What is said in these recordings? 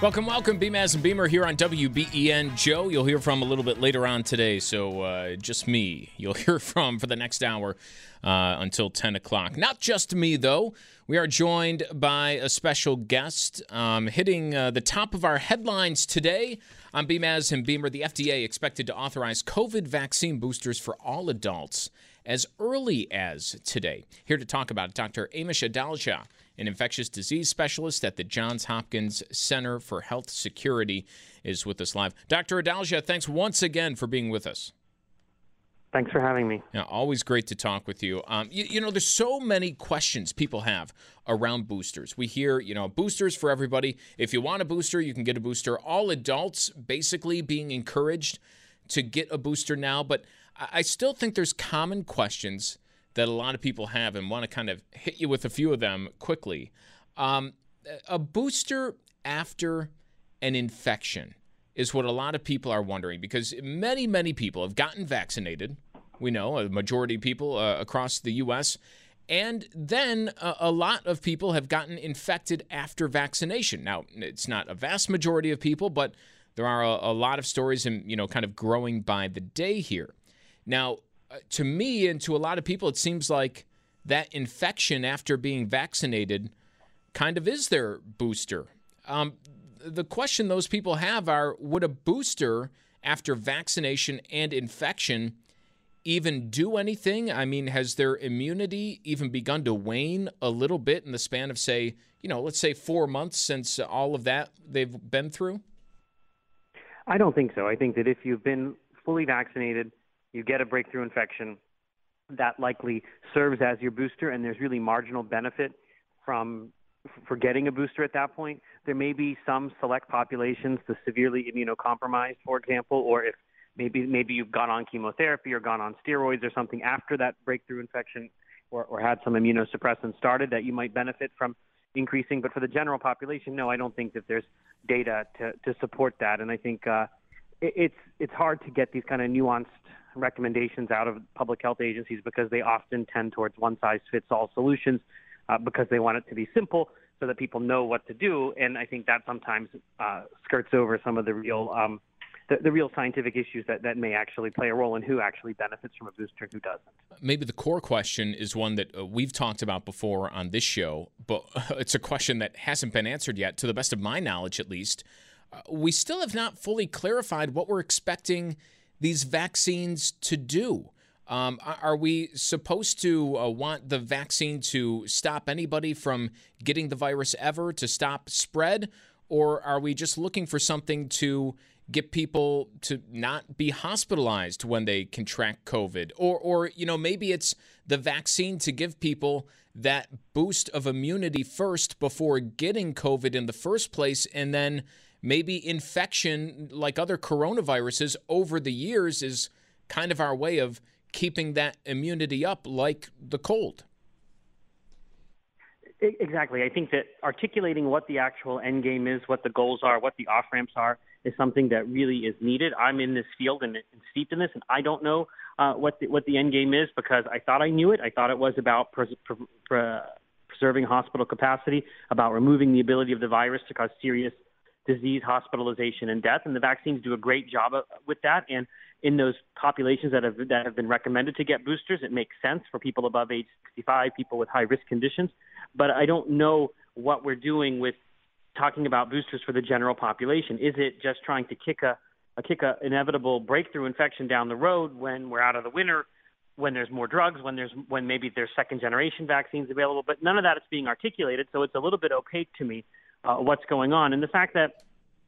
Welcome, welcome, Beamaz and Beamer here on WBEN. Joe, you'll hear from a little bit later on today, so uh, just me. You'll hear from for the next hour uh, until 10 o'clock. Not just me, though. We are joined by a special guest um, hitting uh, the top of our headlines today. On Beamaz and Beamer, the FDA expected to authorize COVID vaccine boosters for all adults as early as today. Here to talk about it, Dr. Amish Adalja, an infectious disease specialist at the Johns Hopkins Center for Health Security, is with us live. Dr. Adalja, thanks once again for being with us. Thanks for having me. Yeah, always great to talk with you. Um, you. You know, there's so many questions people have around boosters. We hear, you know, boosters for everybody. If you want a booster, you can get a booster. All adults basically being encouraged to get a booster now, but I still think there's common questions that a lot of people have and want to kind of hit you with a few of them quickly. Um, a booster after an infection is what a lot of people are wondering because many, many people have gotten vaccinated. We know a majority of people uh, across the U.S. And then a, a, lot of people have gotten infected after vaccination. Now, it's not a vast majority of people, but there are a, a lot of stories and, you know, kind of growing by the day here. Now, uh, to me and to a lot of people, it seems like that infection after being vaccinated kind of is their booster. Um, the question those people have are would a booster after vaccination and infection even do anything? I mean, has their immunity even begun to wane a little bit in the span of, say, you know, let's say four months since all of that they've been through? I don't think so. I think that if you've been fully vaccinated, you get a breakthrough infection, that likely serves as your booster, and there's really marginal benefit from for getting a booster at that point. There may be some select populations, the severely immunocompromised, for example, or if maybe maybe you've gone on chemotherapy or gone on steroids or something after that breakthrough infection, or, or had some immunosuppressant started that you might benefit from increasing. But for the general population, no, I don't think that there's data to to support that, and I think. Uh, it's it's hard to get these kind of nuanced recommendations out of public health agencies because they often tend towards one size fits all solutions uh, because they want it to be simple so that people know what to do. And I think that sometimes uh, skirts over some of the real um, the, the, real scientific issues that, that may actually play a role in who actually benefits from a booster and who doesn't. Maybe the core question is one that uh, we've talked about before on this show, but it's a question that hasn't been answered yet, to the best of my knowledge at least. Uh, we still have not fully clarified what we're expecting these vaccines to do. Um, are we supposed to uh, want the vaccine to stop anybody from getting the virus ever, to stop spread? Or are we just looking for something to get people to not be hospitalized when they contract COVID? Or, or you know, maybe it's the vaccine to give people that boost of immunity first before getting COVID in the first place, and then maybe infection, like other coronaviruses, over the years is kind of our way of keeping that immunity up, like the cold. Exactly. I think that articulating what the actual end game is, what the goals are, what the off ramps are, is something that really is needed. I'm in this field and, and steeped in this, and I don't know uh, what the, what the end game is because I thought I knew it. I thought it was about pres- preserving hospital capacity, about removing the ability of the virus to cause serious disease, hospitalization, and death. And the vaccines do a great job with that. And in those populations that have that have been recommended to get boosters, it makes sense for people above age 65, people with high risk conditions. But I don't know what we're doing with talking about boosters for the general population. Is it just trying to kick a, a kick a inevitable breakthrough infection down the road when we're out of the winter? when there's more drugs, when there's when maybe there's second generation vaccines available, but none of that is being articulated. So it's a little bit opaque to me uh, what's going on. And the fact that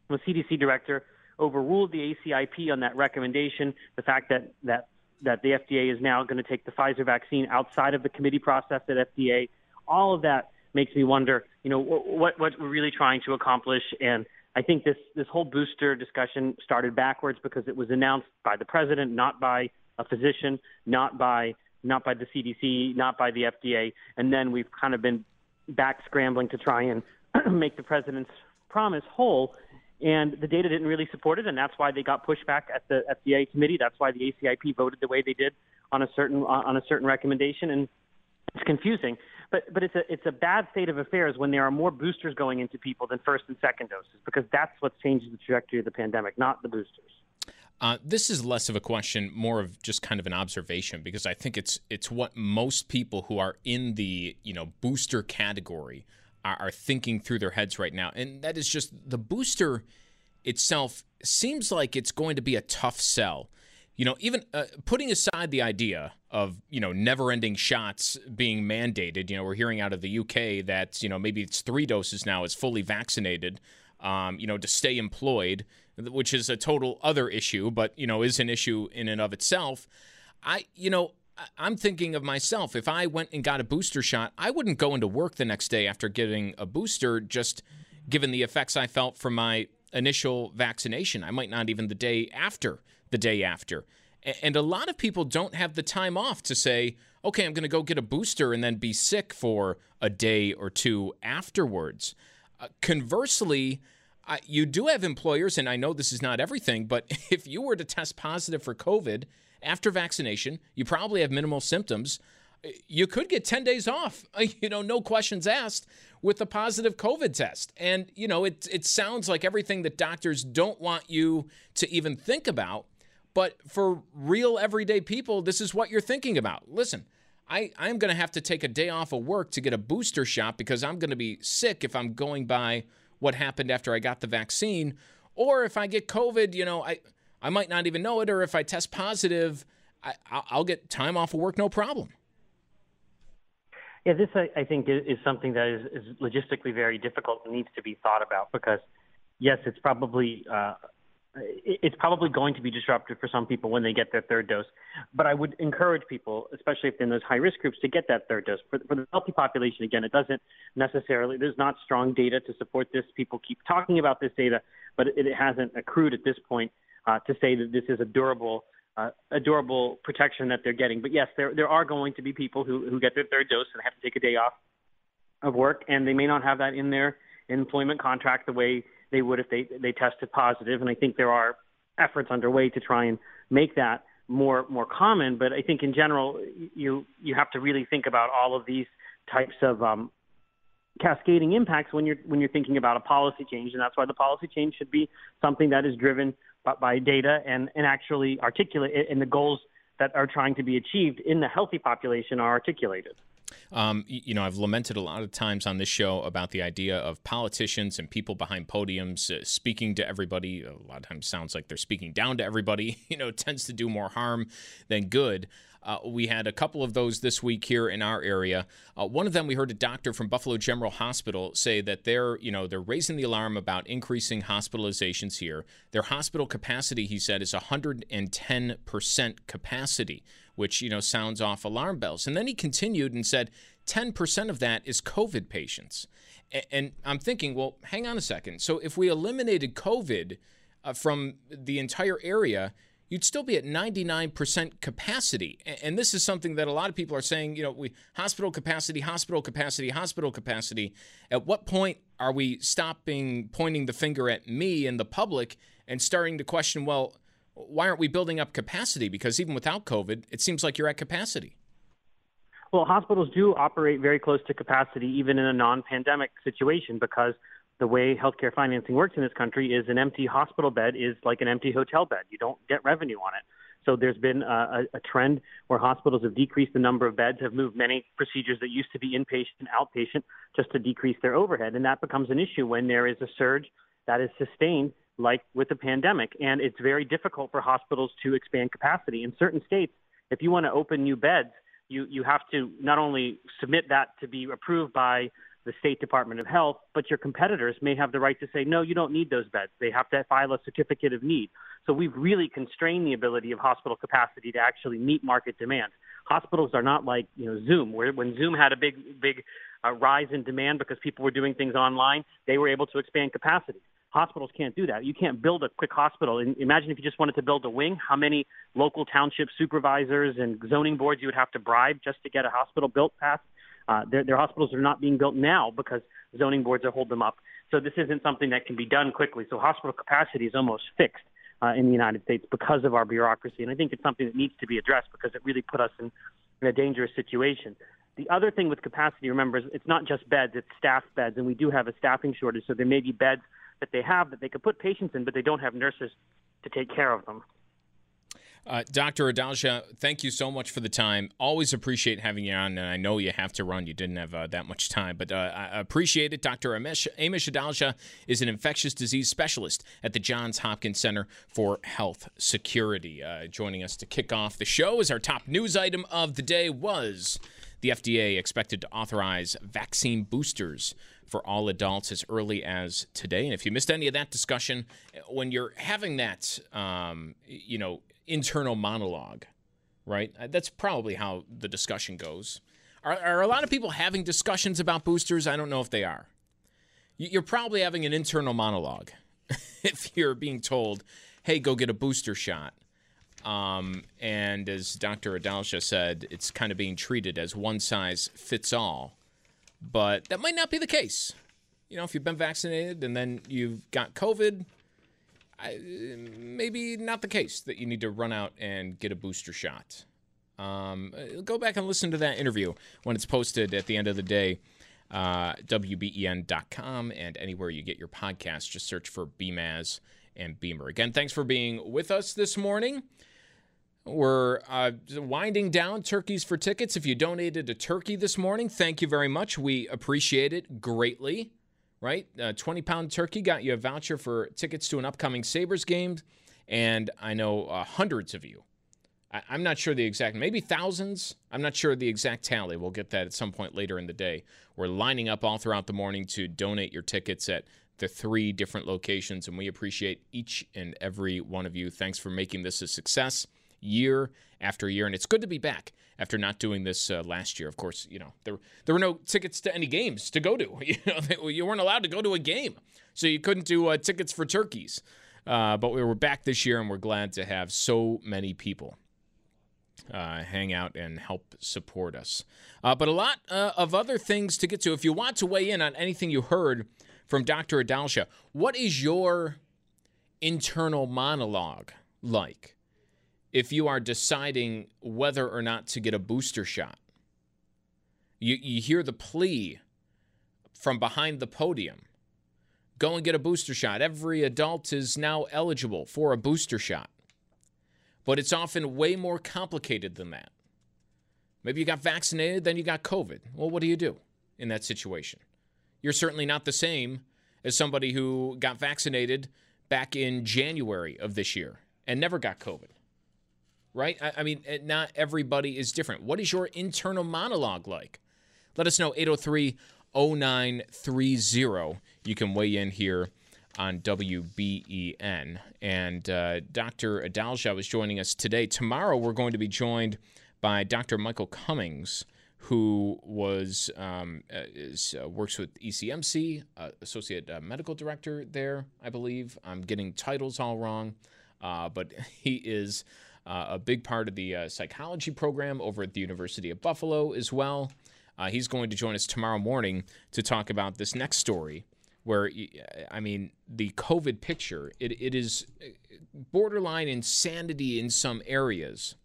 the CDC director overruled the ACIP on that recommendation, the fact that that that the FDA is now going to take the Pfizer vaccine outside of the committee process at FDA, all of that makes me wonder, you know, what what we're really trying to accomplish. And I think this this whole booster discussion started backwards because it was announced by the president, not by a physician, not by not by the CDC, not by the FDA, and then we've kind of been back scrambling to try and make the president's promise whole. And the data didn't really support it, and that's why they got pushback at the FDA committee. That's why the ACIP voted the way they did on a certain on a certain recommendation, and it's confusing. But but it's a it's a bad state of affairs when there are more boosters going into people than first and second doses, because that's what changes the trajectory of the pandemic, not the boosters. Uh, this is less of a question, more of just kind of an observation, because I think it's it's what most people who are in the you know booster category are, are thinking through their heads right now, and that is just the booster itself seems like it's going to be a tough sell. You know, even uh, putting aside the idea of you know never-ending shots being mandated. You know, we're hearing out of the UK that you know maybe it's three doses now is fully vaccinated. Um, you know, to stay employed which is a total other issue, but you know is an issue in and of itself. I you know I'm thinking of myself. If I went and got a booster shot, I wouldn't go into work the next day after getting a booster, just given the effects I felt from my initial vaccination. I might not even the day after the day after. And a lot of people don't have the time off to say, okay, I'm going to go get a booster and then be sick for a day or two afterwards. Uh, conversely, I, you do have employers, and I know this is not everything, but if you were to test positive for COVID after vaccination, you probably have minimal symptoms. You could get 10 days off, you know, no questions asked with a positive COVID test. And, you know, it, it sounds like everything that doctors don't want you to even think about. But for real everyday people, this is what you're thinking about. Listen, I, I'm going to have to take a day off of work to get a booster shot because I'm going to be sick if I'm going by what happened after I got the vaccine. Or if I get COVID, you know, I, I might not even know it. Or if I test positive, I, I'll get time off of work, no problem. Yeah, this I, I think is something that is, is, logistically very difficult and needs to be thought about because, yes, it's probably uh, it's probably going to be disruptive for some people when they get their third dose. But I would encourage people, especially if they're in those high risk groups, to get that third dose. For, for the healthy population, again, it doesn't necessarily, there's not strong data to support this. People keep talking about this data, but it, it hasn't accrued at this point uh, to say that this is a durable. Uh, a durable protection that they're getting, but yes, there there are going to be people who who get their third dose and have to take a day off of work, and they may not have that in their employment contract the way they would if they they tested positive. And I think there are efforts underway to try and make that more more common. But I think in general, you you have to really think about all of these types of um, cascading impacts when you're when you're thinking about a policy change, and that's why the policy change should be something that is driven by, by data and and actually articulate and the goals that are trying to be achieved in the healthy population are articulated. Um, you know, I've lamented a lot of times on this show about the idea of politicians and people behind podiums uh, speaking to everybody. A lot of times sounds like they're speaking down to everybody. You know, tends to do more harm than good. Uh, we had a couple of those this week here in our area. Uh, one of them, we heard a doctor from Buffalo General Hospital say that they're, you know, they're raising the alarm about increasing hospitalizations here. Their hospital capacity, he said, is 110% capacity, which, you know, sounds off alarm bells. And then he continued and said 10% of that is COVID patients. And I'm thinking, well, hang on a second. So if we eliminated COVID uh, from the entire area, you'd still be at 99% capacity. And this is something that a lot of people are saying, you know, we hospital capacity, hospital capacity, hospital capacity. At what point are we stopping pointing the finger at me and the public and starting to question, well, why aren't we building up capacity? Because even without COVID, it seems like you're at capacity. Well, hospitals do operate very close to capacity, even in a non pandemic situation, because the way healthcare financing works in this country is an empty hospital bed is like an empty hotel bed. You don't get revenue on it. So there's been a, a trend where hospitals have decreased the number of beds, have moved many procedures that used to be inpatient and outpatient just to decrease their overhead. And that becomes an issue when there is a surge that is sustained, like with the pandemic. And it's very difficult for hospitals to expand capacity. In certain states, if you want to open new beds, you, you have to not only submit that to be approved by the State Department of Health, but your competitors may have the right to say, no, you don't need those beds. They have to file a certificate of need. So we've really constrained the ability of hospital capacity to actually meet market demand. Hospitals are not like you know Zoom, where when Zoom had a big big uh, rise in demand because people were doing things online, they were able to expand capacity. Hospitals can't do that. You can't build a quick hospital. And imagine if you just wanted to build a wing, how many local township supervisors and zoning boards you would have to bribe just to get a hospital built past uh, their, their hospitals are not being built now because zoning boards are holding them up. So this isn't something that can be done quickly. So hospital capacity is almost fixed uh, in the United States because of our bureaucracy. And I think it's something that needs to be addressed because it really put us in, in a dangerous situation. The other thing with capacity, remember, is it's not just beds, it's staff beds. And we do have a staffing shortage. So there may be beds that they have that they could put patients in, but they don't have nurses to take care of them. Uh, Dr. Adalja, thank you so much for the time. Always appreciate having you on, and I know you have to run. You didn't have uh, that much time, but uh, I appreciate it. Dr. Amish, Amish Adalja is an infectious disease specialist at the Johns Hopkins Center for Health Security. Uh, joining us to kick off the show as our top news item of the day was the FDA expected to authorize vaccine boosters for all adults as early as today. And if you missed any of that discussion, when you're having that, um, you know, internal monologue, right? Uh, that's probably how the discussion goes. Are, are a lot of people having discussions about boosters? I don't know if they are. You're probably having an internal monologue if you're being told, hey, go get a booster shot. Um, and as Dr. Adalja said, it's kind of being treated as one size fits all. But that might not be the case. You know, if you've been vaccinated and then you've got COVID, I, maybe not the case that you need to run out and get a booster shot. Um, go back and listen to that interview when it's posted at the end of the day. Uh, WBEN.com and anywhere you get your podcast, just search for Beamaz and Beamer. Again, thanks for being with us this morning. We're uh, winding down turkeys for tickets. If you donated a turkey this morning, thank you very much. We appreciate it greatly right? A 20 pound turkey got you a voucher for tickets to an upcoming Sabres game. And I know uh, hundreds of you. I- I'm not sure the exact, maybe thousands. I'm not sure the exact tally. We'll get that at some point later in the day. We're lining up all throughout the morning to donate your tickets at the three different locations. And we appreciate each and every one of you. Thanks for making this a success year after year. And it's good to be back after not doing this uh, last year. Of course, you know there there were no tickets to any games to go to. You know, you weren't allowed to go to a game, so you couldn't do uh, tickets for turkeys. Uh, but we were back this year, and we're glad to have so many people uh, hang out and help support us. Uh, but a lot uh, of other things to get to. If you want to weigh in on anything you heard from Dr. Adalja, what is your internal monologue like? If you are deciding whether or not to get a booster shot. You, you hear the plea from behind the podium go and get a booster shot. Every adult is now eligible for a booster shot. But it's often way more complicated than that. Maybe you got vaccinated, then you got COVID. Well, what do you do in that situation? You're certainly not the same as somebody who got vaccinated back in January of this year and never got COVID right? I, I mean, eh, not everybody is different. What is your internal monologue like? Let us know 803 0930. You can weigh in here on WBEN. And uh, Dr. Adalja was joining us today. Tomorrow, we're going to be joined by Dr. Michael Cummings, who was um, uh, is, uh, works with ECMC, uh, associate uh, medical director there, I believe. I'm getting titles all wrong, uh, but he is uh, a big part of the uh, psychology program over at the University of Buffalo as well. Uh, he's going to join us tomorrow morning to talk about this next story, where, I mean, the COVID picture, it, it is uh, borderline insanity in some areas.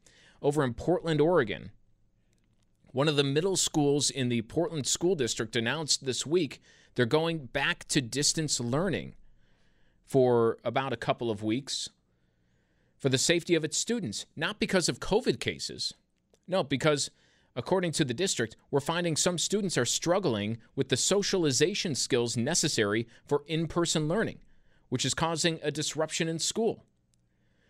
Over in Portland, Oregon, one of the middle schools in the Portland School District announced this week They're going back to distance learning for about a couple of weeks for the safety of its students, not because of COVID cases. No, because according to the district, we're finding some students are struggling with the socialization skills necessary for in person learning, which is causing a disruption in school.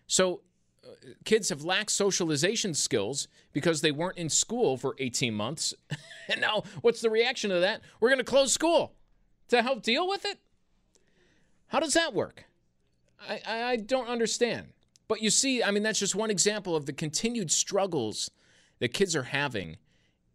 So, uh, kids have lacked socialization skills because they weren't in school for 18 months. and now, what's the reaction to that? We're going to close school to help deal with it? How does that work? I, I don't understand. But you see, I mean, that's just one example of the continued struggles that kids are having,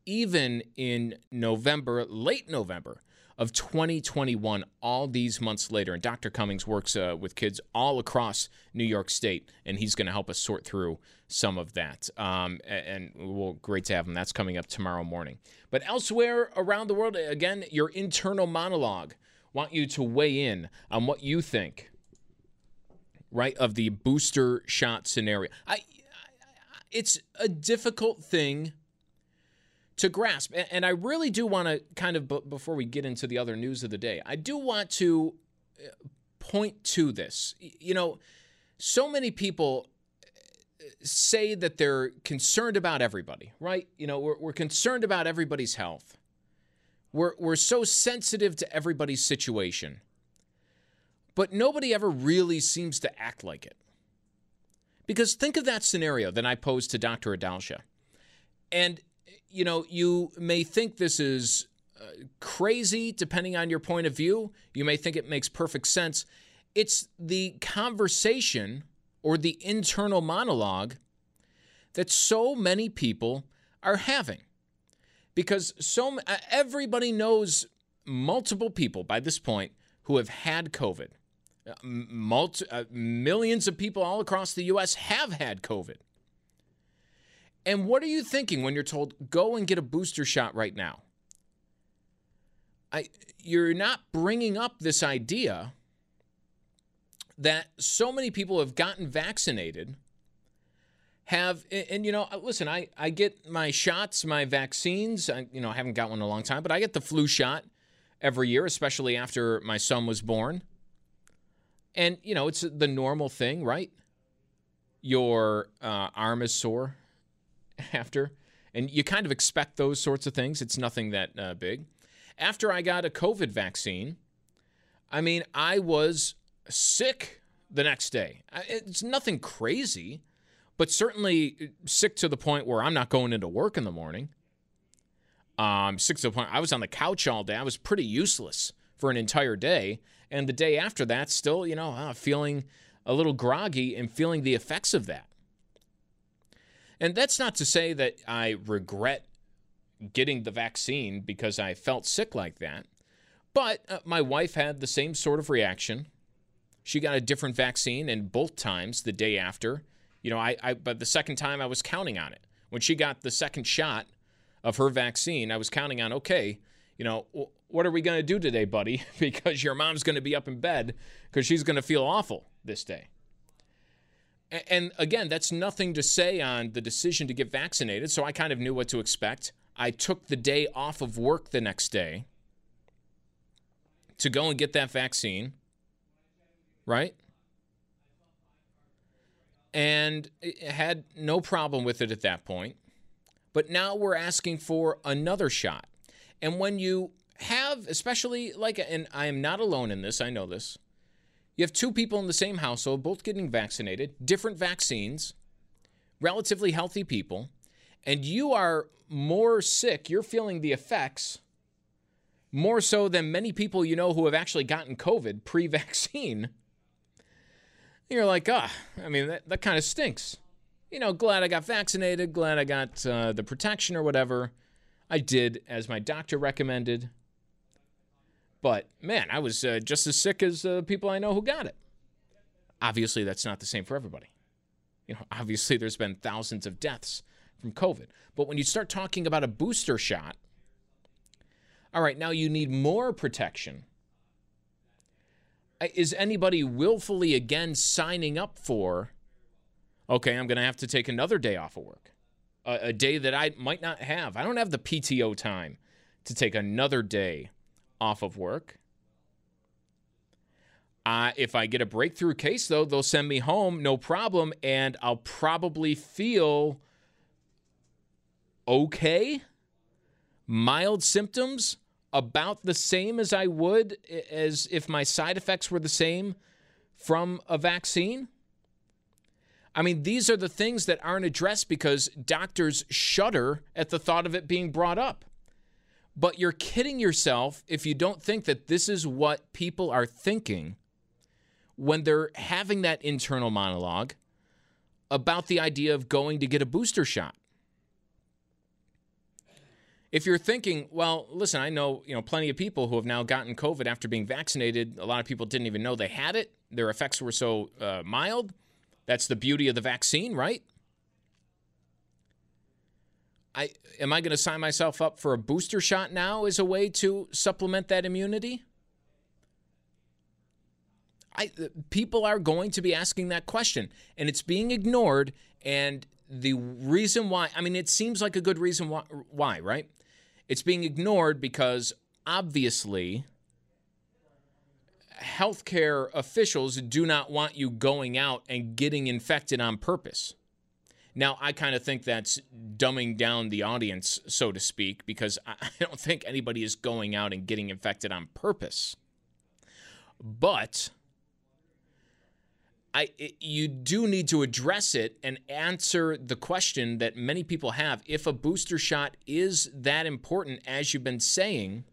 even in November, late November of 2021, all these months later. And Dr. Cummings works uh, with kids all across New York State, and he's going to help us sort through some of that. Um, and well, great to have him. That's coming up tomorrow morning. But elsewhere around the world, again, your internal monologue. Want you to weigh in on what you think, right, of the booster shot scenario. I, I it's a difficult thing to grasp. And I really do want to kind of, before we get into the other news of the day, I do want to uh, point to this. You know, so many people uh, say that they're concerned about everybody, right? You know, we're, we're concerned about everybody's health. We're, we're so sensitive to everybody's situation. But nobody ever really seems to act like it. Because think of that scenario that I posed to Dr. Adalja. And, you know, you may think this is uh, crazy depending on your point of view. You may think it makes perfect sense. It's the conversation or the internal monologue that so many people are having because so uh, everybody knows multiple people by this point who have had COVID. Uh, multi, uh, millions of people all across the U.S. have had COVID. And what are you thinking when you're told go and get a booster shot right now? I, you're not bringing up this idea that so many people have gotten vaccinated have and, you know listen I, I get my shots my vaccines I, you know i haven't got one in a long time but i get the flu shot every year especially after my son was born and you know it's the normal thing right? Your uh, arm is sore after and you kind of expect those sorts of things. It's nothing that uh, big. After i got a covid vaccine i mean i was sick the next day. It's nothing crazy but certainly sick to the point where I'm not going into work in the morning. Um, sick to the point I was on the couch all day. I was pretty useless for an entire day, and the day after that, still, you know, uh, feeling a little groggy and feeling the effects of that. And that's not to say that I regret getting the vaccine because I felt sick like that. But uh, my wife had the same sort of reaction. She got a different vaccine, and both times the day after, you know, I, I but the second time I was counting on it. When she got the second shot of her vaccine, I was counting on, okay, you know, what are we going to do today, buddy? because your mom's going to be up in bed because she's going to feel awful this day. And again, that's nothing to say on the decision to get vaccinated. So I kind of knew what to expect. I took the day off of work the next day to go and get that vaccine, right? and had no problem with it at that point. But now we're asking for another shot. And when you have, especially like, and I am not alone in this, I know this. You have two people in the same household, both getting vaccinated, different vaccines, relatively healthy people, and you are more sick, you're feeling the effects more so than many people you know who have actually gotten COVID pre vaccine you're like, ah, I mean, that, that kind of stinks. You know, glad I got vaccinated, glad I got uh, the protection or whatever. I did as my doctor recommended. But man, I was uh, just as sick as uh, people I know who got it. Obviously, that's not the same for everybody. You know, obviously, there's been thousands of deaths from COVID. But when you start talking about a booster shot, all right, now you need more protection is anybody willfully again signing up for, okay, I'm going to have to take another day off of work, a, a, day that I might not have? I don't have the PTO time to take another day off of work. Uh, if I get a breakthrough case, though, they'll send me home, no problem, and I'll probably feel okay, mild symptoms, about the same as I would as if my side effects were the same from a vaccine. I mean, these are the things that aren't addressed because doctors shudder at the thought of it being brought up. But you're kidding yourself if you don't think that this is what people are thinking when they're having that internal monologue about the idea of going to get a booster shot. If you're thinking, well, listen, I know, you know, plenty of people who have now gotten COVID after being vaccinated. A lot of people didn't even know they had it. Their effects were so uh, mild. That's the beauty of the vaccine, right? I am I going to sign myself up for a booster shot now as a way to supplement that immunity? I uh, people are going to be asking that question and it's being ignored and the reason why I mean it seems like a good reason why, why right? It's being ignored because obviously healthcare officials do not want you going out and getting infected on purpose. Now, I kind of think that's dumbing down the audience, so to speak, because I don't think anybody is going out and getting infected on purpose. But I, it, you do need to address it and answer the question that many people have. If a booster shot is that important, as you've been saying,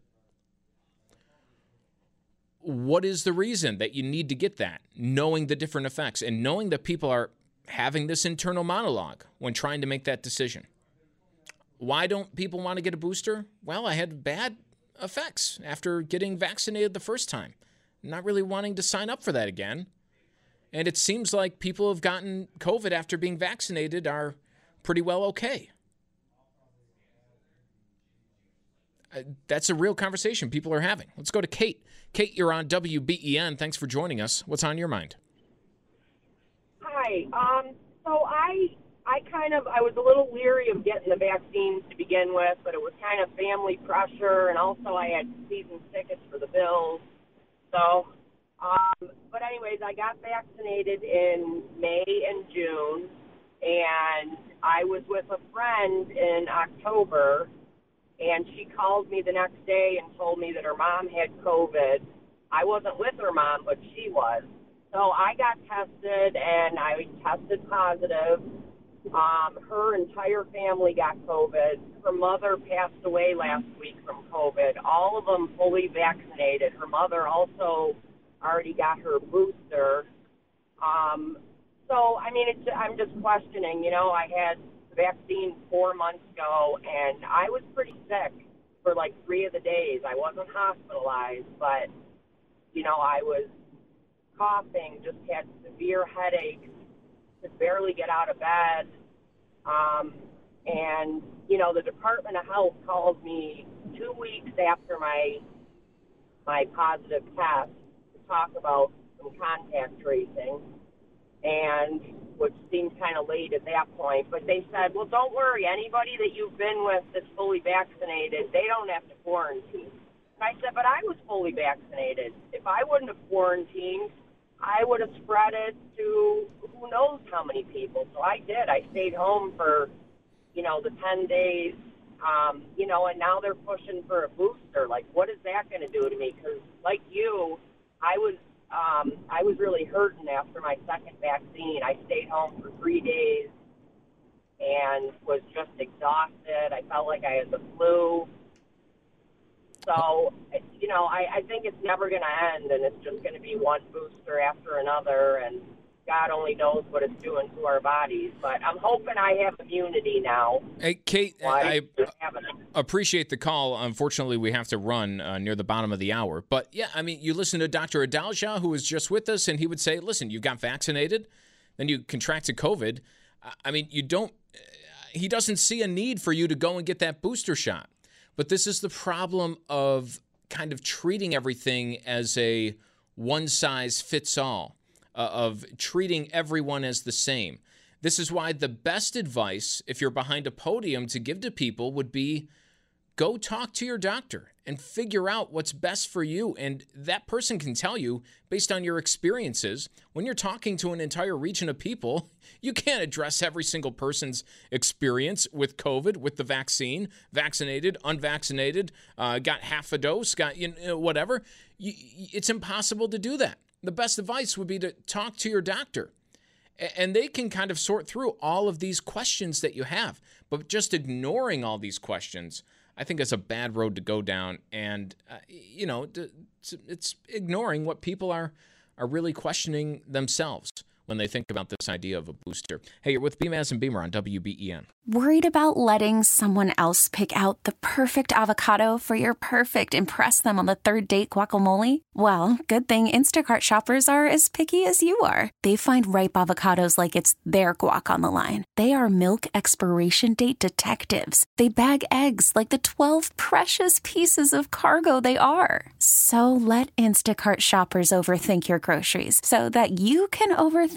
what is the reason that you need to get that? Knowing the different effects and knowing that people are having this internal monologue when trying to make that decision. Why don't people want to get a booster? Well, I had bad effects after getting vaccinated the first time. Not really wanting to sign up for that again. And it seems like people who have gotten COVID after being vaccinated are pretty well okay. Uh, that's a real conversation people are having. Let's go to Kate. Kate, you're on WBEN. Thanks for joining us. What's on your mind? Hi. Um, so I I kind of I was a little leery of getting the vaccine to begin with, but it was kind of family pressure, and also I had season tickets for the Bills. So, um, but anyways, I got vaccinated in May and June, and I was with a friend in October, and she called me the next day and told me that her mom had COVID. I wasn't with her mom, but she was. So I got tested and I tested positive. Um, her entire family got COVID. Her mother passed away last week from COVID. All of them fully vaccinated. Her mother also already got her booster. Um, so I mean, it's, I'm just questioning. You know, I had the vaccine four months ago, and I was pretty sick for like three of the days. I wasn't hospitalized, but you know, I was coughing, just had severe headaches, could barely get out of bed. Um, and, you know, the Department of Health called me two weeks after my my positive test to talk about some contact tracing, and which seemed kind of late at that point. But they said, well, don't worry, anybody that you've been with that's fully vaccinated, they don't have to quarantine. I said, but I was fully vaccinated. If I wouldn't have quarantined, I would have spread it to who knows how many people. So I did. I stayed home for, you know, the 10 days, um, you know, and now they're pushing for a booster. Like, what is that going to do to me? Because, like you, I was, um, I was really hurting after my second vaccine. I stayed home for three days and was just exhausted. I felt like I had the flu. So, you know, I, I think it's never going to end, and it's just going to be one booster after another, and God only knows what it's doing to our bodies. But I'm hoping I have immunity now. Hey, Kate, I, I appreciate the call. Unfortunately, we have to run uh, near the bottom of the hour. But yeah, I mean, you listen to Dr. Adalja, who was just with us, and he would say, listen, you got vaccinated, then you contracted COVID. I mean, you don't, he doesn't see a need for you to go and get that booster shot. But this is the problem of kind of treating everything as a one size fits all, uh, of treating everyone as the same. This is why the best advice, if you're behind a podium to give to people, would be go talk to your doctor and figure out what's best for you. And that person can tell you, based on your experiences, when you're talking to an entire region of people, you can't address every single person's experience with COVID, with the vaccine, vaccinated, unvaccinated, uh, got half a dose, got you know, whatever. It's impossible to do that. The best advice would be to talk to your doctor and they can kind of sort through all of these questions that you have. But just ignoring all these questions, I think is a bad road to go down. And, uh, you know, it's ignoring what people are, are really questioning themselves when they think about this idea of a booster. Hey, you're with Beamaz and Beamer on WBEN. Worried about letting someone else pick out the perfect avocado for your perfect impress them on the third date guacamole? Well, good thing Instacart shoppers are as picky as you are. They find ripe avocados like it's their guac on the line. They are milk expiration date detectives. They bag eggs like the 12 precious pieces of cargo they are. So let Instacart shoppers overthink your groceries so that you can overthink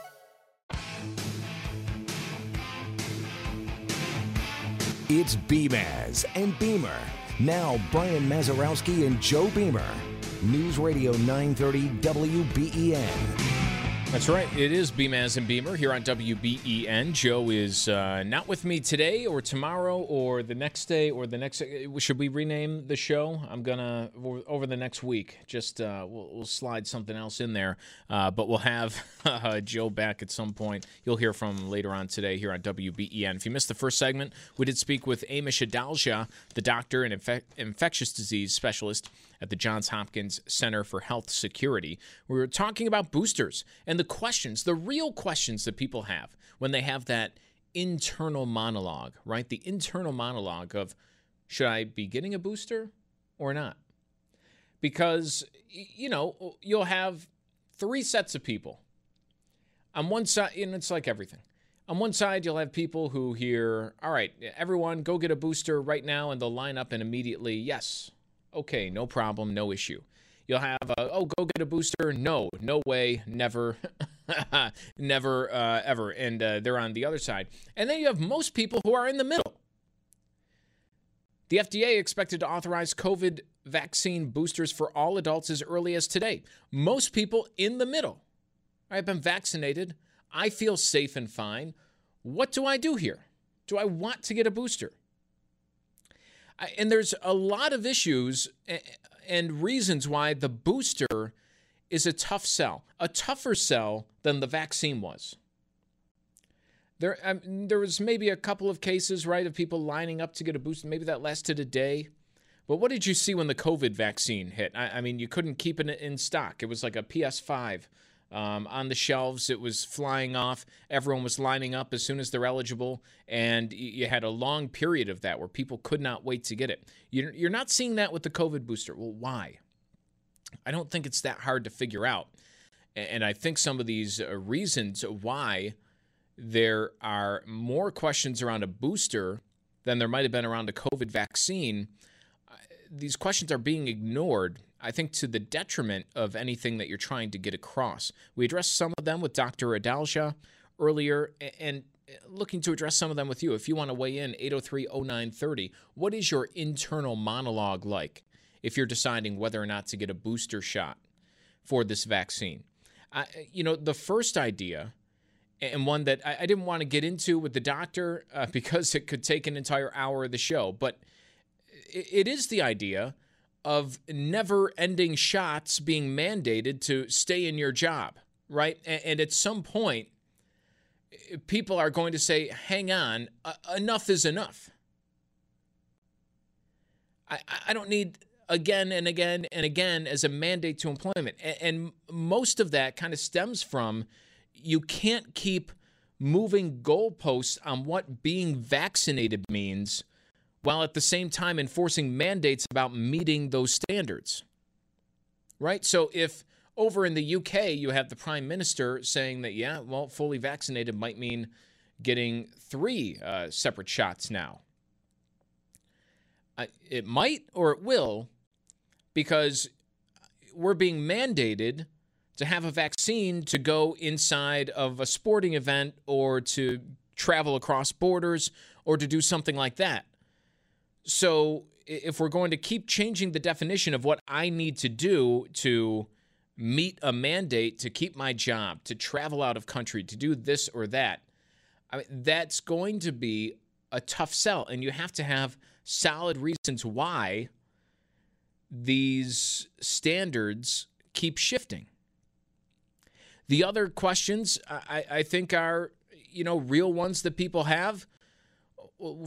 It's Beamaz and Beamer. Now, Brian Mazarowski and Joe Beamer. News Radio 930 WBEN. That's right. It is Beamaz and Beamer here on WBEN. Joe is uh, not with me today or tomorrow or the next day or the next. Uh, should we rename the show? I'm gonna over the next week. Just uh, we'll, we'll, slide something else in there, uh, but we'll have uh, Joe back at some point. You'll hear from later on today here on WBEN. If you missed the first segment, we did speak with Amish Adalja, the doctor and infectious disease specialist at the Johns Hopkins Center for Health Security. We were talking about boosters and the questions, the real questions that people have when they have that internal monologue, right? The internal monologue of should I be getting a booster or not? Because, you know, you'll have three sets of people. On one side, and it's like everything. On one side, you'll have people who hear, all right, everyone go get a booster right now, and they'll line up and immediately, yes, Okay, no problem, no issue. You'll have, a, oh, go get a booster. No, no way, never, never, uh, ever. And uh, they're on the other side. And then you have most people who are in the middle. The FDA expected to authorize COVID vaccine boosters for all adults as early as today. Most people in the middle. I've been vaccinated. I feel safe and fine. What do I do here? Do I want to get a booster? And there's a lot of issues and reasons why the booster is a tough sell, a tougher sell than the vaccine was. There, um, there was maybe a couple of cases, right, of people lining up to get a booster. Maybe that lasted a day. But what did you see when the COVID vaccine hit? I, I mean, you couldn't keep it in stock. It was like a PS5 um, on the shelves. It was flying off. Everyone was lining up as soon as they're eligible. And you had a long period of that where people could not wait to get it. You're not seeing that with the COVID booster. Well, why? I don't think it's that hard to figure out. And I think some of these uh, reasons why there are more questions around a booster than there might have been around a COVID vaccine, uh, these questions are being ignored, I think, to the detriment of anything that you're trying to get across. We addressed some of them with Dr. Adalja earlier, and uh, looking to address some of them with you. If you want to weigh in, 803 0930, what is your internal monologue like if you're deciding whether or not to get a booster shot for this vaccine? I, you know, the first idea, and one that I, I didn't want to get into with the doctor uh, because it could take an entire hour of the show, but it, it is the idea of never ending shots being mandated to stay in your job, right? And, and at some point, people are going to say, hang on, uh, enough is enough. I, I don't need again and again and again as a mandate to employment. And, and most of that kind of stems from you can't keep moving goalposts on what being vaccinated means while at the same time enforcing mandates about meeting those standards. Right? So if over in the UK you have the prime minister saying that, yeah, well, fully vaccinated might mean getting three uh, separate shots now. it might or it will because we're being mandated to have a vaccine to go inside of a sporting event or to travel across borders or to do something like that. So, if we're going to keep changing the definition of what I need to do to meet a mandate to keep my job, to travel out of country, to do this or that, I mean, that's going to be a tough sell. And you have to have solid reasons why these standards keep shifting. The other questions I, I think are, you know, real ones that people have.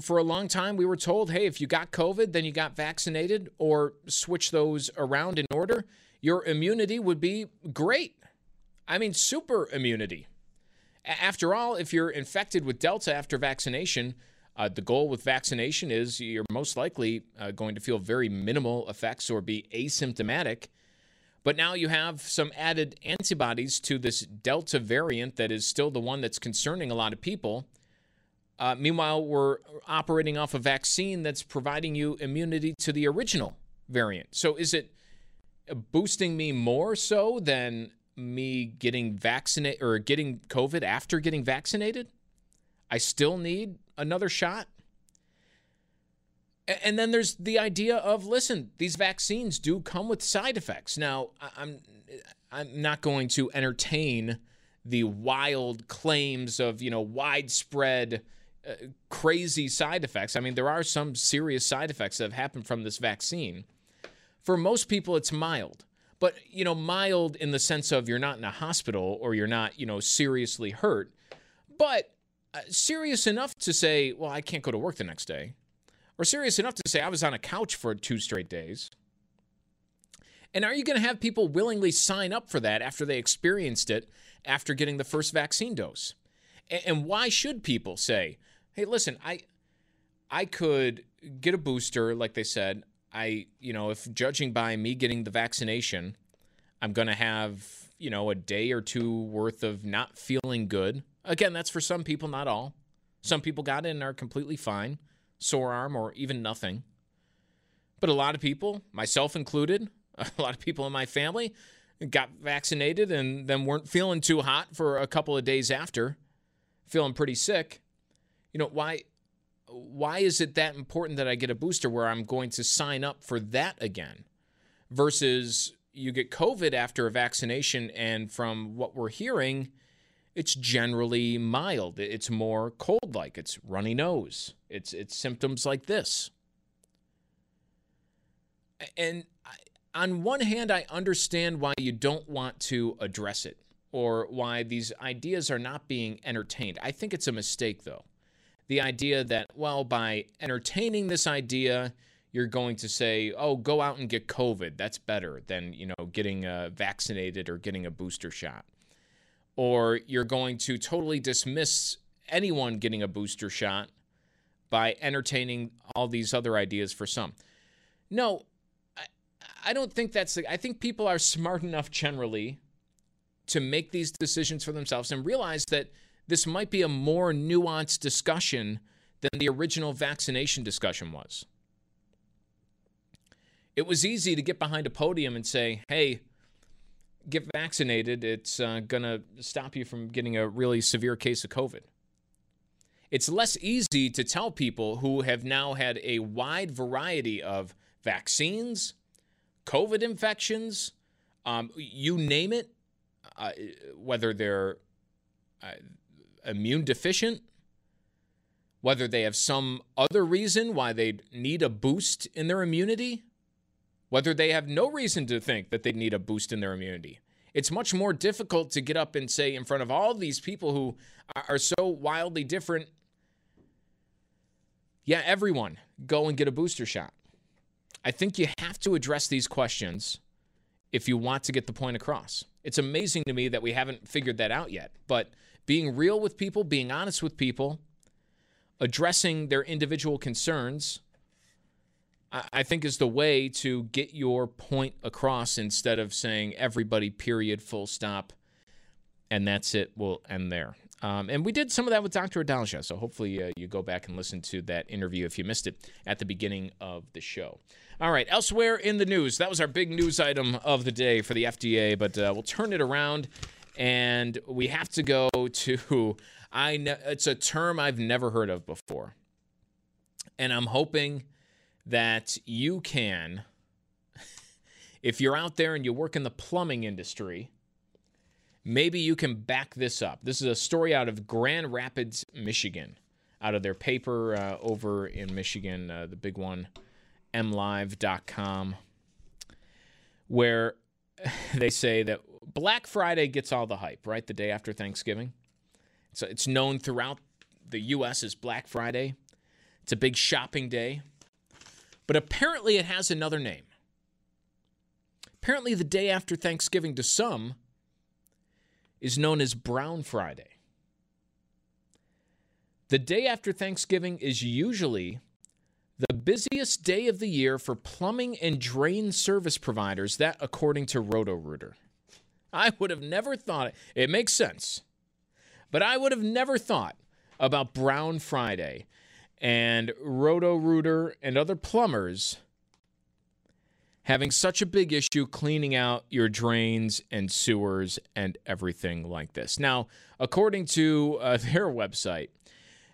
For a long time, we were told, hey, if you got COVID, then you got vaccinated, or switch those around in order, your immunity would be great. I mean, super immunity. After all, if you're infected with Delta after vaccination, uh, the goal with vaccination is you're most likely uh, going to feel very minimal effects or be asymptomatic. But now you have some added antibodies to this Delta variant that is still the one that's concerning a lot of people. Uh, meanwhile, we're operating off a vaccine that's providing you immunity to the original variant. So is it boosting me more so than me getting vaccinated or getting COVID after getting vaccinated? I still need another shot. And then there's the idea of listen, these vaccines do come with side effects. Now, I'm I'm not going to entertain the wild claims of, you know, widespread crazy side effects. I mean, there are some serious side effects that have happened from this vaccine. For most people it's mild. But, you know, mild in the sense of you're not in a hospital or you're not, you know, seriously hurt. But uh, serious enough to say, well, I can't go to work the next day, or serious enough to say, I was on a couch for two straight days. And are you going to have people willingly sign up for that after they experienced it after getting the first vaccine dose? And why should people say, hey, listen, I, I could get a booster, like they said. I, you know, if judging by me getting the vaccination, I'm going to have, you know, a day or two worth of not feeling good Again, that's for some people, not all. Some people got it and are completely fine, sore arm or even nothing. But a lot of people, myself included, a lot of people in my family got vaccinated and then weren't feeling too hot for a couple of days after, feeling pretty sick. You know, why why is it that important that I get a booster where I'm going to sign up for that again versus you get COVID after a vaccination and from what we're hearing, it's generally mild. It's more cold like. It's runny nose. It's it's symptoms like this. And on one hand, I understand why you don't want to address it or why these ideas are not being entertained. I think it's a mistake though. The idea that well by entertaining this idea, you're going to say, "Oh, go out and get COVID. That's better than, you know, getting uh, vaccinated or getting a booster shot." or you're going to totally dismiss anyone getting a booster shot by entertaining all these other ideas for some. No, I don't think that's. I think people are smart enough generally to make these decisions for themselves and realize that this might be a more nuanced discussion than the original vaccination discussion was. It was easy to get behind a podium and say, hey, get vaccinated. It's uh, going to stop you from getting a really severe case of COVID. It's less easy to tell people who have now had a wide variety of vaccines, COVID infections, um, you name it, uh, whether they're uh, immune deficient, whether they have some other reason why they need a boost in their immunity, whether they have no reason to think that they need a boost in their immunity. It's much more difficult to get up and say in front of all these people who are so wildly different, yeah, everyone, go and get a booster shot. I think you have to address these questions if you want to get the point across. It's amazing to me that we haven't figured that out yet. But being real with people, being honest with people, addressing their individual concerns, I think is the way to get your point across instead of saying everybody, period, full stop, and that's it. We'll end there. Um, and we did some of that with Dr. Adalja, so hopefully uh, you go back and listen to that interview if you missed it at the beginning of the show. All right, elsewhere in the news, that was our big news item of the day for the FDA, but uh, we'll turn it around and we have to go to I know it's a term I've never heard of before. And I'm hoping that you can if you're out there and you work in the plumbing industry, maybe you can back this up. This is a story out of Grand Rapids, Michigan, out of their paper uh, over in Michigan, uh, the big one, mlive.com, where they say that Black Friday gets all the hype, right? The day after Thanksgiving. So it's known throughout the U.S. as Black Friday. It's a big shopping day. But apparently it has another name. Apparently, the day after Thanksgiving to some is known as Brown Friday. The day after Thanksgiving is usually the busiest day of the year for plumbing and drain service providers, that according to Roto-Rooter. I would have never thought it. It makes sense. But I would have never thought about Brown Friday and Roto-Rooter and other plumbers having such a big issue cleaning out your drains and sewers and everything like this. Now, according to uh, their website,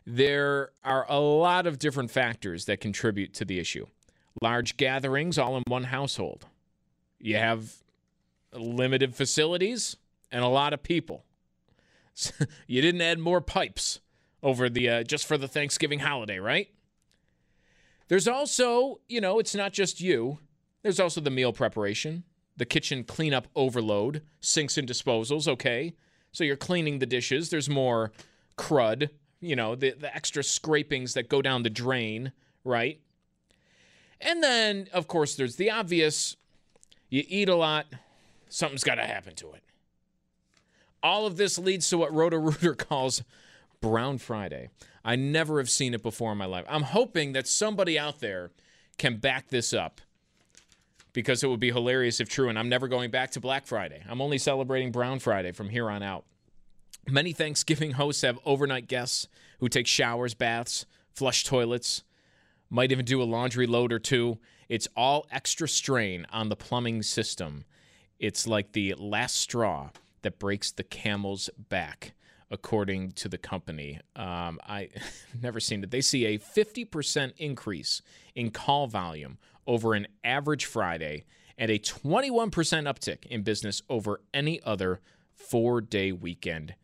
there are a lot of different factors that contribute to the issue. Large gatherings all in one household. You have limited facilities and a lot of people. you didn't add more pipes over the uh, just for the Thanksgiving holiday, right? There's also, you know, it's not just you. There's also the meal preparation, the kitchen cleanup overload, sinks and disposals, okay? So you're cleaning the dishes. There's more crud, you know, the, the extra scrapings that go down the drain, right? And then, of course, there's the obvious you eat a lot, something's got to happen to it. All of this leads to what Roto-Rooter calls Brown Friday. I never have seen it before in my life. I'm hoping that somebody out there can back this up because it would be hilarious if true. And I'm never going back to Black Friday. I'm only celebrating Brown Friday from here on out. Many Thanksgiving hosts have overnight guests who take showers, baths, flush toilets, might even do a laundry load or two. It's all extra strain on the plumbing system. It's like the last straw that breaks the camel's back, according to the company. Um, I never seen it. They see a 50% increase in call volume over an average Friday and a 21% uptick in business over any other four day weekend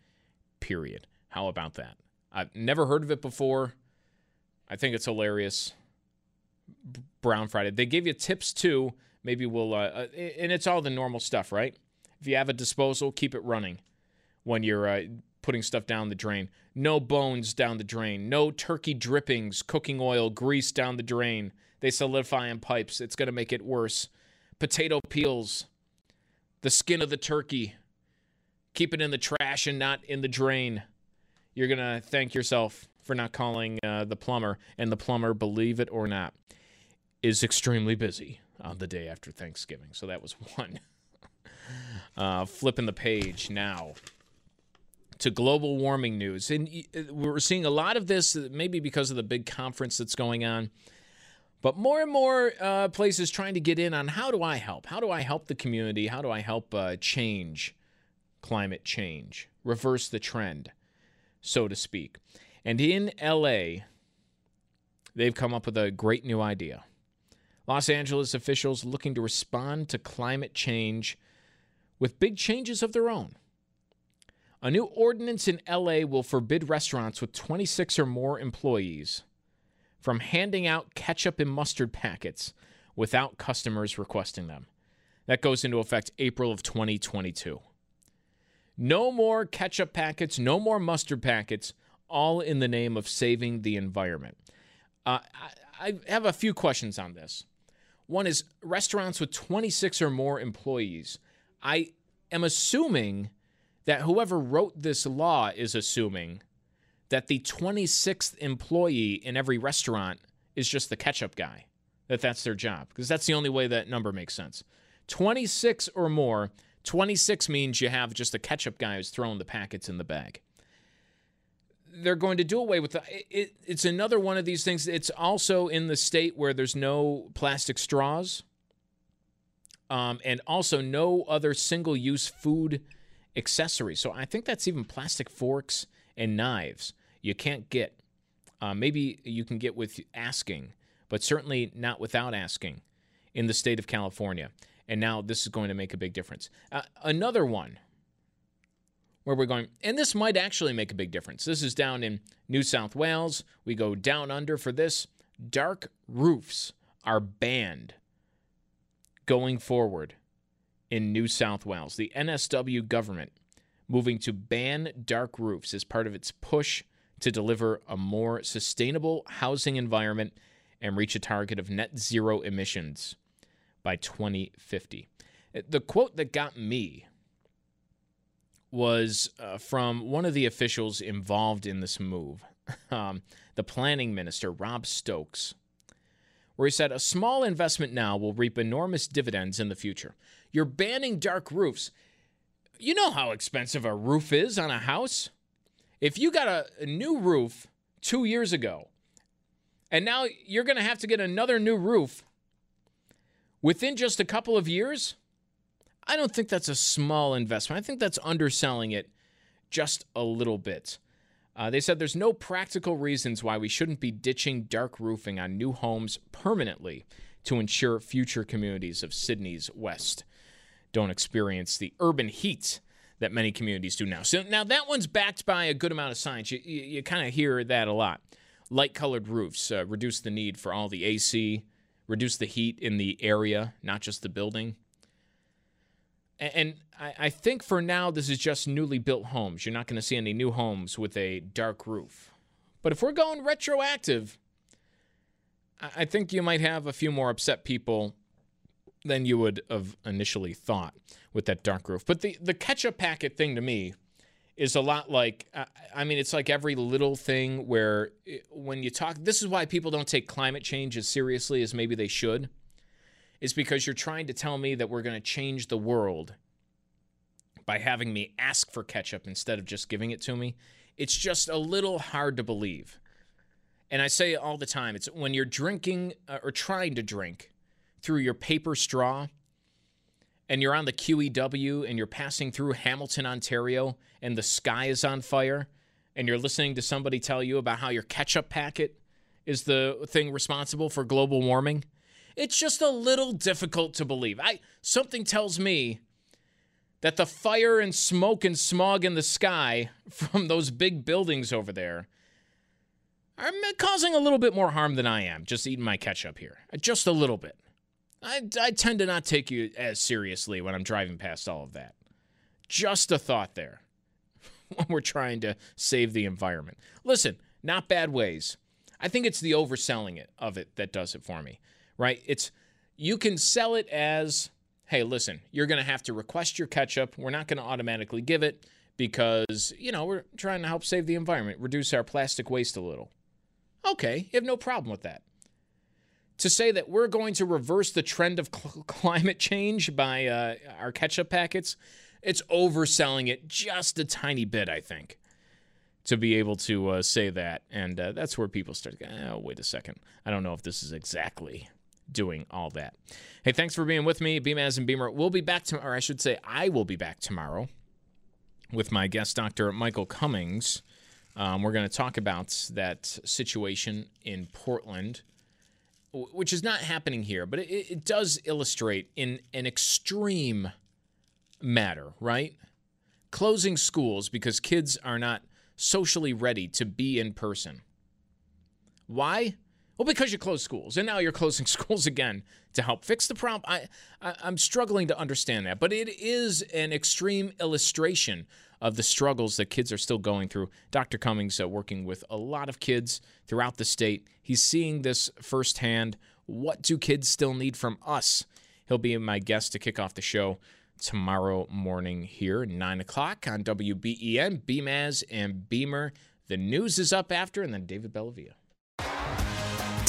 period. How about that? I've never heard of it before. I think it's hilarious. Brown Friday. They give you tips too maybe we'll uh, uh and it's all the normal stuff right? If you have a disposal keep it running when you're uh, putting stuff down the drain. No bones down the drain. No turkey drippings cooking oil grease down the drain. They solidify in pipes. It's going to make it worse. Potato peels the skin of the turkey. Keep it in the trash and not in the drain. You're going to thank yourself for not calling uh, the plumber and the plumber believe it or not is extremely busy on the day after Thanksgiving. So that was one. uh, flipping the page now to global warming news. And uh, we're seeing a lot of this, uh, maybe because of the big conference that's going on. But more and more uh, places trying to get in on how do I help? How do I help the community? How do I help uh, change climate change, reverse the trend, so to speak? And in LA, they've come up with a great new idea. Los Angeles officials looking to respond to climate change with big changes of their own. A new ordinance in LA will forbid restaurants with 26 or more employees from handing out ketchup and mustard packets without customers requesting them. That goes into effect April of 2022. No more ketchup packets, no more mustard packets, all in the name of saving the environment. Uh, I, I have a few questions on this. One is restaurants with 26 or more employees. I am assuming that whoever wrote this law is assuming that the 26th employee in every restaurant is just the ketchup guy, that that's their job, because that's the only way that number makes sense. 26 or more, 26 means you have just a ketchup guy who's throwing the packets in the bag. They're going to do away with the, it, it's another one of these things. It's also in the state where there's no plastic straws um, and also no other single use food accessories. So I think that's even plastic forks and knives you can't get. Uh, maybe you can get with asking, but certainly not without asking in the state of California. And now this is going to make a big difference. Uh, another one where we're going, and this might actually make a big difference. This is down in New South Wales. We go down under for this. Dark roofs are banned going forward in New South Wales. The NSW government moving to ban dark roofs as part of its push to deliver a more sustainable housing environment and reach a target of net zero emissions by 2050. Uh, the quote that got me was uh, from one of the officials involved in this move, um, the planning minister, Rob Stokes, where he said, A small investment now will reap enormous dividends in the future. You're banning dark roofs. You know how expensive a roof is on a house. If you got a, a new roof two years ago, and now you're going to have to get another new roof within just a couple of years, I don't think that's a small investment. I think that's underselling it just a little bit. Uh, they said there's no practical reasons why we shouldn't be ditching dark roofing on new homes permanently to ensure future communities of Sydney's West don't experience the urban heat that many communities do now. So now that one's backed by a good amount of science. You, you, you kind of hear that a lot. Light colored roofs uh, reduce the need for all the AC, reduce the heat in the area, not just the building. And, I, I think for now, this is just newly built homes. You're not going to see any new homes with a dark roof. But if we're going retroactive, I think you might have a few more upset people than you would have initially thought with that dark roof. But the the ketchup packet thing to me is a lot like I mean it's like every little thing where eh, when you talk this is why people don't take climate change as seriously as maybe they should is because you're trying to tell me that we're going to change the world by having me ask for ketchup instead of just giving it to me. It's just a little hard to believe. And I say it all the time, it's when you're drinking uh, or trying to drink through your paper straw and you're on the QEW and you're passing through Hamilton, Ontario, and the sky is on fire, and you're listening to somebody tell you about how your ketchup packet is the thing responsible for global warming, it's just a little difficult to believe. I something tells me that the fire and smoke and smog in the sky from those big buildings over there are causing a little bit more harm than I am just eating my ketchup here. Uh, just a little bit. I, I tend to not take you as seriously when I'm driving past all of that. Just a thought there when we're trying to save the environment. Listen, not bad ways. I think it's the overselling it of it that does it for me, right? It's you can sell it as, hey, listen, you're going to have to request your ketchup. We're not going to automatically give it because, you know, we're trying to help save the environment, reduce our plastic waste a little. Okay, you have no problem with that to say that we're going to reverse the trend of cl- climate change by uh, our ketchup packets, it's overselling it just a tiny bit, I think, to be able to uh, say that. And uh, that's where people start, oh, wait a second. I don't know if this is exactly doing all that. Hey, thanks for being with me, Beamaz and Beamer. We'll be back tomorrow, or I should say, I will be back tomorrow with my guest, Dr. Michael Cummings. Um, we're going to talk about that situation in Portland, which is not happening here, but it, it does illustrate in an extreme matter, right? Closing schools because kids are not socially ready to be in person. Why? Well, because you closed schools, and now you're closing schools again to help fix the problem. I, I, am struggling to understand that, but it is an extreme illustration of the struggles that kids are still going through. Dr. Cummings, uh, working with a lot of kids throughout the state, he's seeing this firsthand. What do kids still need from us? He'll be my guest to kick off the show tomorrow morning here, 9 o'clock on WBEN, Beamaz and Beamer. The news is up after, and then David Bellavia.